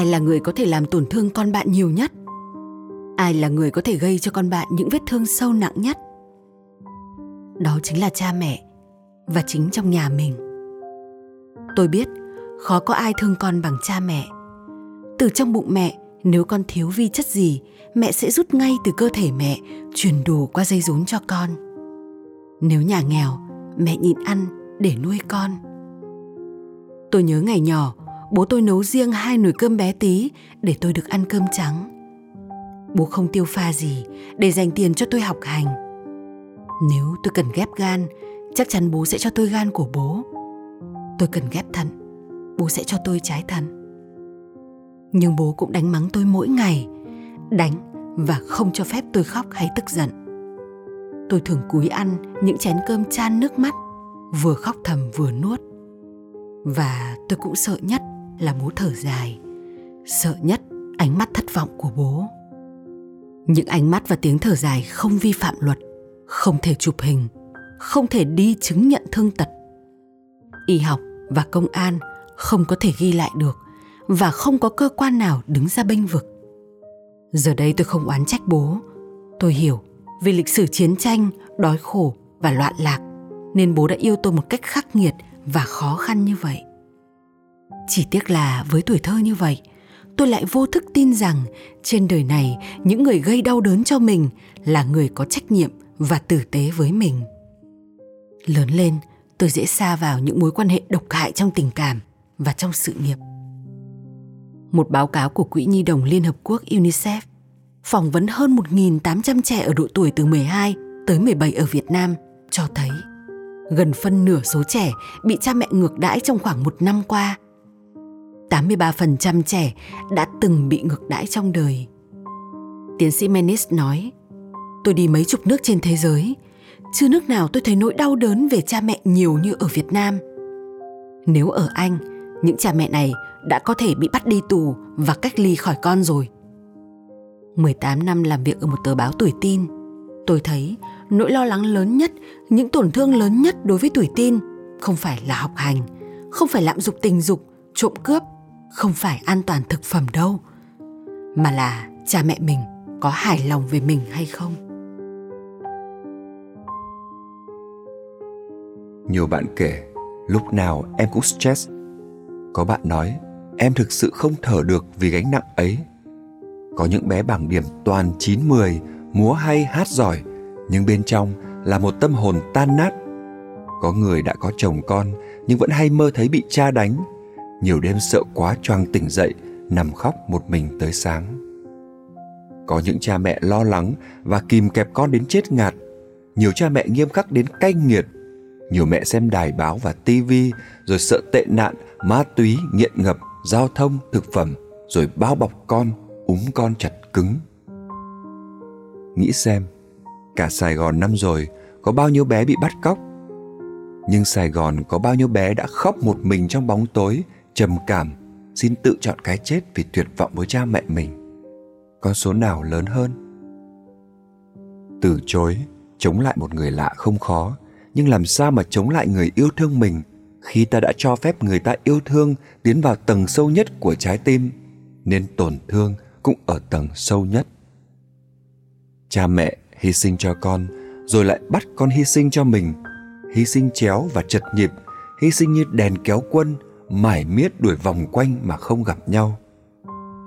Ai là người có thể làm tổn thương con bạn nhiều nhất? Ai là người có thể gây cho con bạn những vết thương sâu nặng nhất? Đó chính là cha mẹ và chính trong nhà mình. Tôi biết khó có ai thương con bằng cha mẹ. Từ trong bụng mẹ, nếu con thiếu vi chất gì, mẹ sẽ rút ngay từ cơ thể mẹ truyền đủ qua dây rốn cho con. Nếu nhà nghèo, mẹ nhịn ăn để nuôi con. Tôi nhớ ngày nhỏ bố tôi nấu riêng hai nồi cơm bé tí để tôi được ăn cơm trắng. Bố không tiêu pha gì để dành tiền cho tôi học hành. Nếu tôi cần ghép gan, chắc chắn bố sẽ cho tôi gan của bố. Tôi cần ghép thận, bố sẽ cho tôi trái thận. Nhưng bố cũng đánh mắng tôi mỗi ngày, đánh và không cho phép tôi khóc hay tức giận. Tôi thường cúi ăn những chén cơm chan nước mắt, vừa khóc thầm vừa nuốt. Và tôi cũng sợ nhất là bố thở dài. Sợ nhất ánh mắt thất vọng của bố. Những ánh mắt và tiếng thở dài không vi phạm luật, không thể chụp hình, không thể đi chứng nhận thương tật. Y học và công an không có thể ghi lại được và không có cơ quan nào đứng ra bênh vực. Giờ đây tôi không oán trách bố. Tôi hiểu vì lịch sử chiến tranh, đói khổ và loạn lạc nên bố đã yêu tôi một cách khắc nghiệt và khó khăn như vậy chỉ tiếc là với tuổi thơ như vậy, tôi lại vô thức tin rằng trên đời này những người gây đau đớn cho mình là người có trách nhiệm và tử tế với mình. Lớn lên, tôi dễ xa vào những mối quan hệ độc hại trong tình cảm và trong sự nghiệp. Một báo cáo của Quỹ Nhi đồng Liên Hợp Quốc UNICEF phỏng vấn hơn 1.800 trẻ ở độ tuổi từ 12 tới 17 ở Việt Nam cho thấy gần phân nửa số trẻ bị cha mẹ ngược đãi trong khoảng một năm qua 83% trẻ đã từng bị ngược đãi trong đời. Tiến sĩ Menis nói, tôi đi mấy chục nước trên thế giới, chưa nước nào tôi thấy nỗi đau đớn về cha mẹ nhiều như ở Việt Nam. Nếu ở Anh, những cha mẹ này đã có thể bị bắt đi tù và cách ly khỏi con rồi. 18 năm làm việc ở một tờ báo tuổi tin, tôi thấy nỗi lo lắng lớn nhất, những tổn thương lớn nhất đối với tuổi tin không phải là học hành, không phải lạm dụng tình dục, trộm cướp không phải an toàn thực phẩm đâu, mà là cha mẹ mình có hài lòng về mình hay không. Nhiều bạn kể, lúc nào em cũng stress. Có bạn nói, em thực sự không thở được vì gánh nặng ấy. Có những bé bảng điểm toàn 9-10 múa hay hát giỏi, nhưng bên trong là một tâm hồn tan nát. Có người đã có chồng con, nhưng vẫn hay mơ thấy bị cha đánh nhiều đêm sợ quá choang tỉnh dậy, nằm khóc một mình tới sáng. Có những cha mẹ lo lắng và kìm kẹp con đến chết ngạt. Nhiều cha mẹ nghiêm khắc đến cay nghiệt. Nhiều mẹ xem đài báo và tivi rồi sợ tệ nạn, ma túy, nghiện ngập, giao thông, thực phẩm, rồi bao bọc con, úm con chặt cứng. Nghĩ xem, cả sài gòn năm rồi, có bao nhiêu bé bị bắt cóc? Nhưng sài gòn có bao nhiêu bé đã khóc một mình trong bóng tối trầm cảm, xin tự chọn cái chết vì tuyệt vọng với cha mẹ mình. Con số nào lớn hơn? Từ chối, chống lại một người lạ không khó. Nhưng làm sao mà chống lại người yêu thương mình khi ta đã cho phép người ta yêu thương tiến vào tầng sâu nhất của trái tim? Nên tổn thương cũng ở tầng sâu nhất. Cha mẹ hy sinh cho con, rồi lại bắt con hy sinh cho mình. Hy sinh chéo và chật nhịp, hy sinh như đèn kéo quân mải miết đuổi vòng quanh mà không gặp nhau.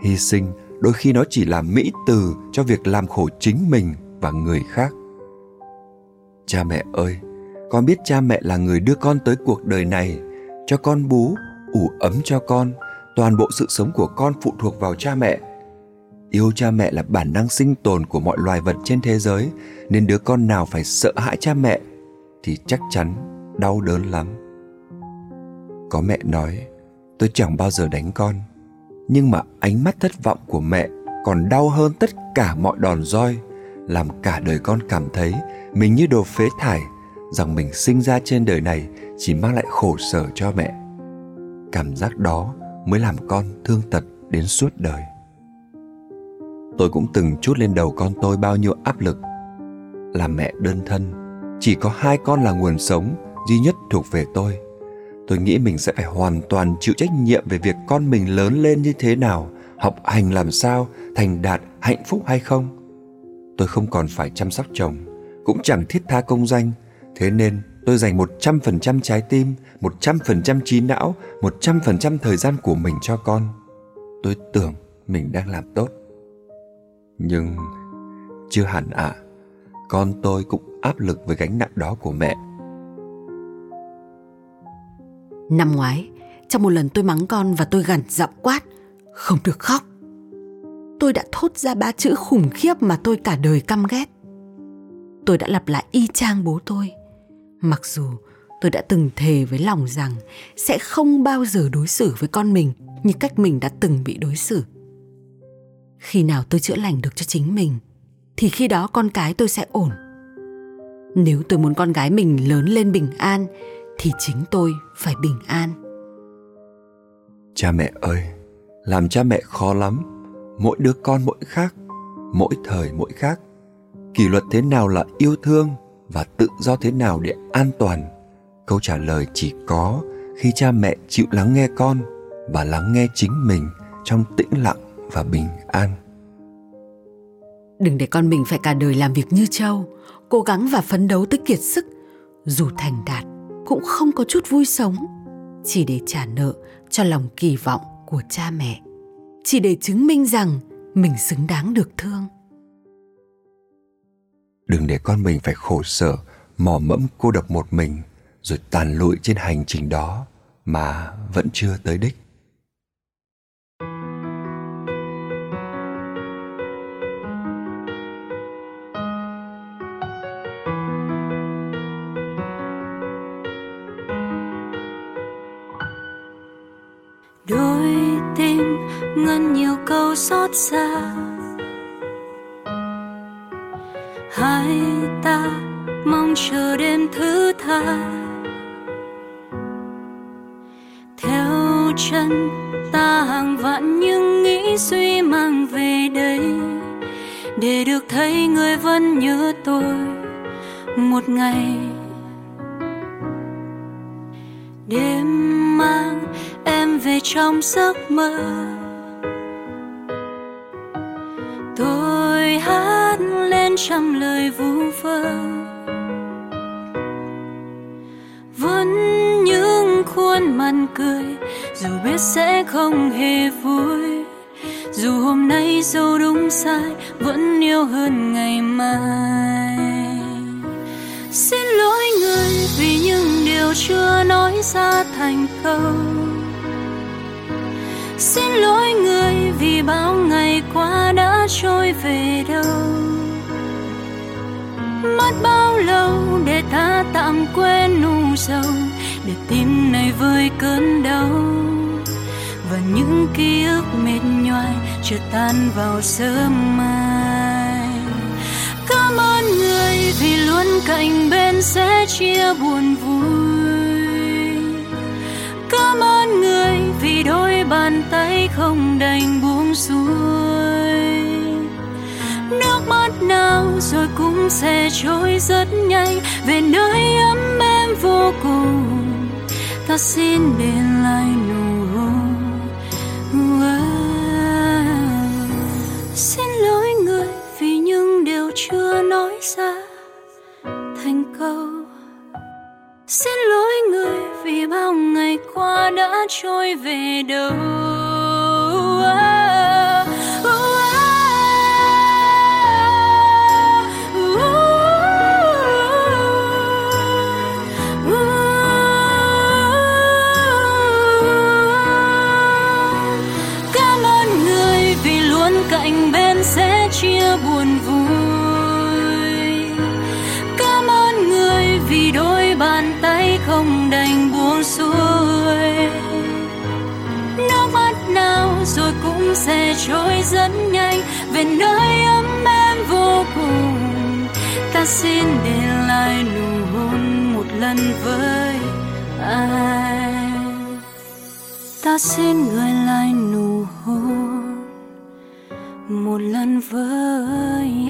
Hy sinh đôi khi nó chỉ là mỹ từ cho việc làm khổ chính mình và người khác. Cha mẹ ơi, con biết cha mẹ là người đưa con tới cuộc đời này, cho con bú, ủ ấm cho con, toàn bộ sự sống của con phụ thuộc vào cha mẹ. Yêu cha mẹ là bản năng sinh tồn của mọi loài vật trên thế giới, nên đứa con nào phải sợ hãi cha mẹ thì chắc chắn đau đớn lắm có mẹ nói, tôi chẳng bao giờ đánh con, nhưng mà ánh mắt thất vọng của mẹ còn đau hơn tất cả mọi đòn roi, làm cả đời con cảm thấy mình như đồ phế thải, rằng mình sinh ra trên đời này chỉ mang lại khổ sở cho mẹ. Cảm giác đó mới làm con thương tật đến suốt đời. Tôi cũng từng chút lên đầu con tôi bao nhiêu áp lực. Là mẹ đơn thân, chỉ có hai con là nguồn sống duy nhất thuộc về tôi tôi nghĩ mình sẽ phải hoàn toàn chịu trách nhiệm về việc con mình lớn lên như thế nào học hành làm sao thành đạt hạnh phúc hay không tôi không còn phải chăm sóc chồng cũng chẳng thiết tha công danh thế nên tôi dành 100% trái tim, 100% trí não, 100% thời gian của mình cho con. Tôi tưởng mình đang làm tốt. Nhưng chưa hẳn ạ. À, con tôi cũng áp lực với gánh nặng đó của mẹ. Năm ngoái, trong một lần tôi mắng con và tôi gằn giọng quát, không được khóc. Tôi đã thốt ra ba chữ khủng khiếp mà tôi cả đời căm ghét. Tôi đã lặp lại y chang bố tôi. Mặc dù tôi đã từng thề với lòng rằng sẽ không bao giờ đối xử với con mình như cách mình đã từng bị đối xử. Khi nào tôi chữa lành được cho chính mình thì khi đó con cái tôi sẽ ổn. Nếu tôi muốn con gái mình lớn lên bình an thì chính tôi phải bình an. Cha mẹ ơi, làm cha mẹ khó lắm. Mỗi đứa con mỗi khác, mỗi thời mỗi khác. Kỷ luật thế nào là yêu thương và tự do thế nào để an toàn câu trả lời chỉ có khi cha mẹ chịu lắng nghe con và lắng nghe chính mình trong tĩnh lặng và bình an đừng để con mình phải cả đời làm việc như trâu cố gắng và phấn đấu tới kiệt sức dù thành đạt cũng không có chút vui sống, chỉ để trả nợ cho lòng kỳ vọng của cha mẹ, chỉ để chứng minh rằng mình xứng đáng được thương. Đừng để con mình phải khổ sở, mò mẫm cô độc một mình, rồi tàn lụi trên hành trình đó mà vẫn chưa tới đích. Ngân nhiều câu xót xa. Hai ta mong chờ đêm thứ tha. Theo chân ta hàng vạn những nghĩ suy mang về đây. Để được thấy người vẫn nhớ tôi một ngày. Đêm mang em về trong giấc mơ. Hát lên trăm lời vu vơ. Vẫn những khuôn mặt cười, dù biết sẽ không hề vui. Dù hôm nay dâu đúng sai, vẫn yêu hơn ngày mai. Xin lỗi người vì những điều chưa nói ra thành câu. Xin lỗi người vì bao ngày qua đã trôi về đâu mất bao lâu để ta tạm quên nụ sầu, để tim này vơi cơn đau. Và những ký ức mệt nhoài chưa tan vào sớm mai. Cảm ơn người vì luôn cạnh bên sẽ chia buồn vui. Cảm ơn người vì đôi bàn tay không đành buông xuôi. Nước mắt rồi cũng sẽ trôi rất nhanh. Về nơi ấm êm vô cùng, ta xin để lại nụ hôn. Xin lỗi người vì những điều chưa nói ra. Thành câu, xin lỗi người vì bao ngày qua đã trôi về đâu. Sẽ trôi rất nhanh, về nơi ấm em vô cùng. Ta xin để lại nụ hôn một lần với ai. Ta xin gửi lại nụ hôn một lần với